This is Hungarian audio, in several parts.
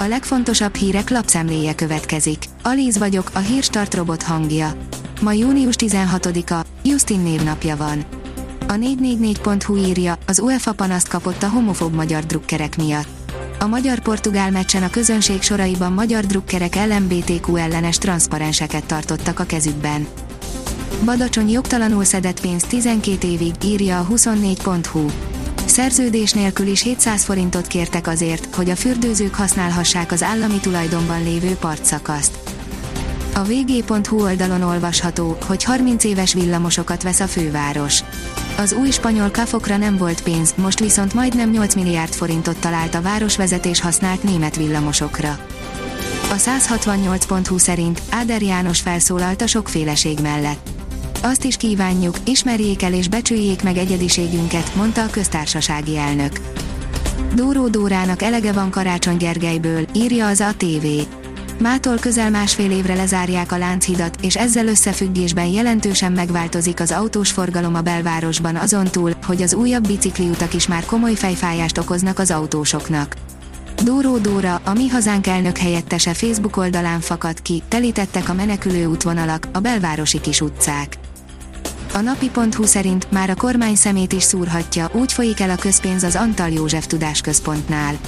A legfontosabb hírek lapszemléje következik. Alíz vagyok, a hírstart robot hangja. Ma június 16-a, Justin névnapja van. A 444.hu írja, az UEFA panaszt kapott a homofób magyar drukkerek miatt. A magyar-portugál meccsen a közönség soraiban magyar drukkerek LMBTQ ellenes transzparenseket tartottak a kezükben. Badacsony jogtalanul szedett pénzt 12 évig, írja a 24.hu. Szerződés nélkül is 700 forintot kértek azért, hogy a fürdőzők használhassák az állami tulajdonban lévő partszakaszt. A vg.hu oldalon olvasható, hogy 30 éves villamosokat vesz a főváros. Az új spanyol kafokra nem volt pénz, most viszont majdnem 8 milliárd forintot talált a városvezetés használt német villamosokra. A 168.hu szerint Áder János felszólalt a sokféleség mellett. Azt is kívánjuk, ismerjék el és becsüljék meg egyediségünket, mondta a köztársasági elnök. Dóró Dórának elege van Karácsony Gergelyből, írja az ATV. Mától közel másfél évre lezárják a Lánchidat, és ezzel összefüggésben jelentősen megváltozik az autós forgalom a belvárosban azon túl, hogy az újabb bicikliutak is már komoly fejfájást okoznak az autósoknak. Dóró Dóra, a Mi Hazánk elnök helyettese Facebook oldalán fakadt ki, telítettek a menekülő útvonalak, a belvárosi kis utcák. A napi.hu szerint már a kormány szemét is szúrhatja, úgy folyik el a közpénz az Antal József Tudásközpontnál.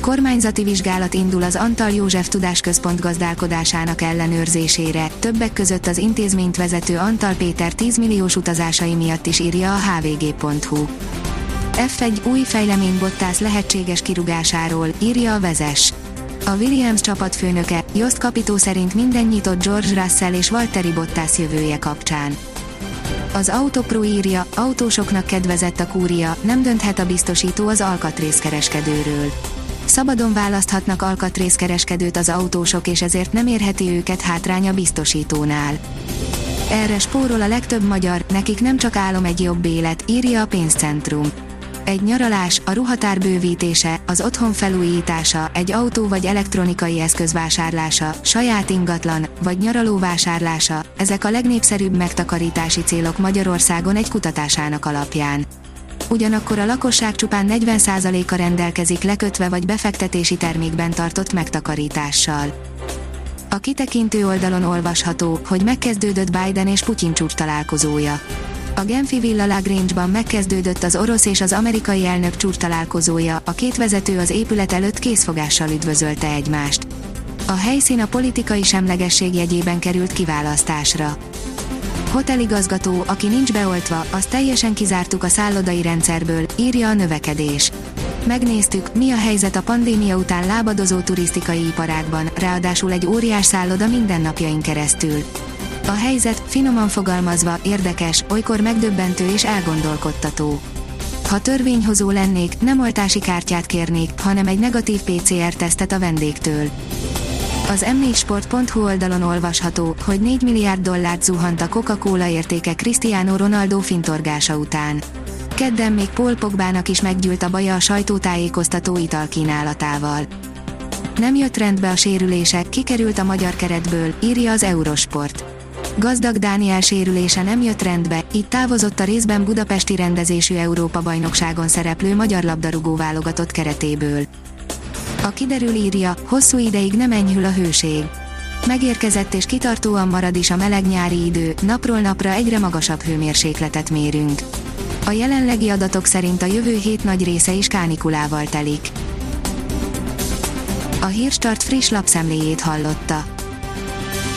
Kormányzati vizsgálat indul az Antal József Tudásközpont gazdálkodásának ellenőrzésére, többek között az intézményt vezető Antal Péter 10 milliós utazásai miatt is írja a hvg.hu. F1 új fejlemény Bottász lehetséges kirugásáról, írja a vezes. A Williams csapatfőnöke, Jost Capito szerint minden nyitott George Russell és Valtteri Bottas jövője kapcsán. Az Autopro írja, autósoknak kedvezett a kúria, nem dönthet a biztosító az alkatrészkereskedőről. Szabadon választhatnak alkatrészkereskedőt az autósok és ezért nem érheti őket hátrány a biztosítónál. Erre spórol a legtöbb magyar, nekik nem csak álom egy jobb élet, írja a pénzcentrum egy nyaralás, a ruhatár bővítése, az otthon felújítása, egy autó vagy elektronikai eszköz vásárlása, saját ingatlan, vagy nyaraló vásárlása, ezek a legnépszerűbb megtakarítási célok Magyarországon egy kutatásának alapján. Ugyanakkor a lakosság csupán 40%-a rendelkezik lekötve vagy befektetési termékben tartott megtakarítással. A kitekintő oldalon olvasható, hogy megkezdődött Biden és Putyin csúcs találkozója a Genfi Villa Lagrange-ban megkezdődött az orosz és az amerikai elnök csúcs találkozója, a két vezető az épület előtt készfogással üdvözölte egymást. A helyszín a politikai semlegesség jegyében került kiválasztásra. Hoteligazgató, aki nincs beoltva, azt teljesen kizártuk a szállodai rendszerből, írja a növekedés. Megnéztük, mi a helyzet a pandémia után lábadozó turisztikai iparágban, ráadásul egy óriás szálloda mindennapjain keresztül. A helyzet, finoman fogalmazva, érdekes, olykor megdöbbentő és elgondolkodtató. Ha törvényhozó lennék, nem oltási kártyát kérnék, hanem egy negatív PCR-tesztet a vendégtől. Az m4sport.hu oldalon olvasható, hogy 4 milliárd dollárt zuhant a Coca-Cola értéke Cristiano Ronaldo fintorgása után. Kedden még Paul Pogbának is meggyűlt a baja a sajtótájékoztató italkínálatával. Nem jött rendbe a sérülések, kikerült a magyar keretből, írja az Eurosport. Gazdag Dániel sérülése nem jött rendbe, így távozott a részben budapesti rendezésű Európa-bajnokságon szereplő magyar labdarúgó válogatott keretéből. A kiderül írja, hosszú ideig nem enyhül a hőség. Megérkezett és kitartóan marad is a meleg nyári idő, napról napra egyre magasabb hőmérsékletet mérünk. A jelenlegi adatok szerint a jövő hét nagy része is kánikulával telik. A Hírstart friss lapszemléjét hallotta.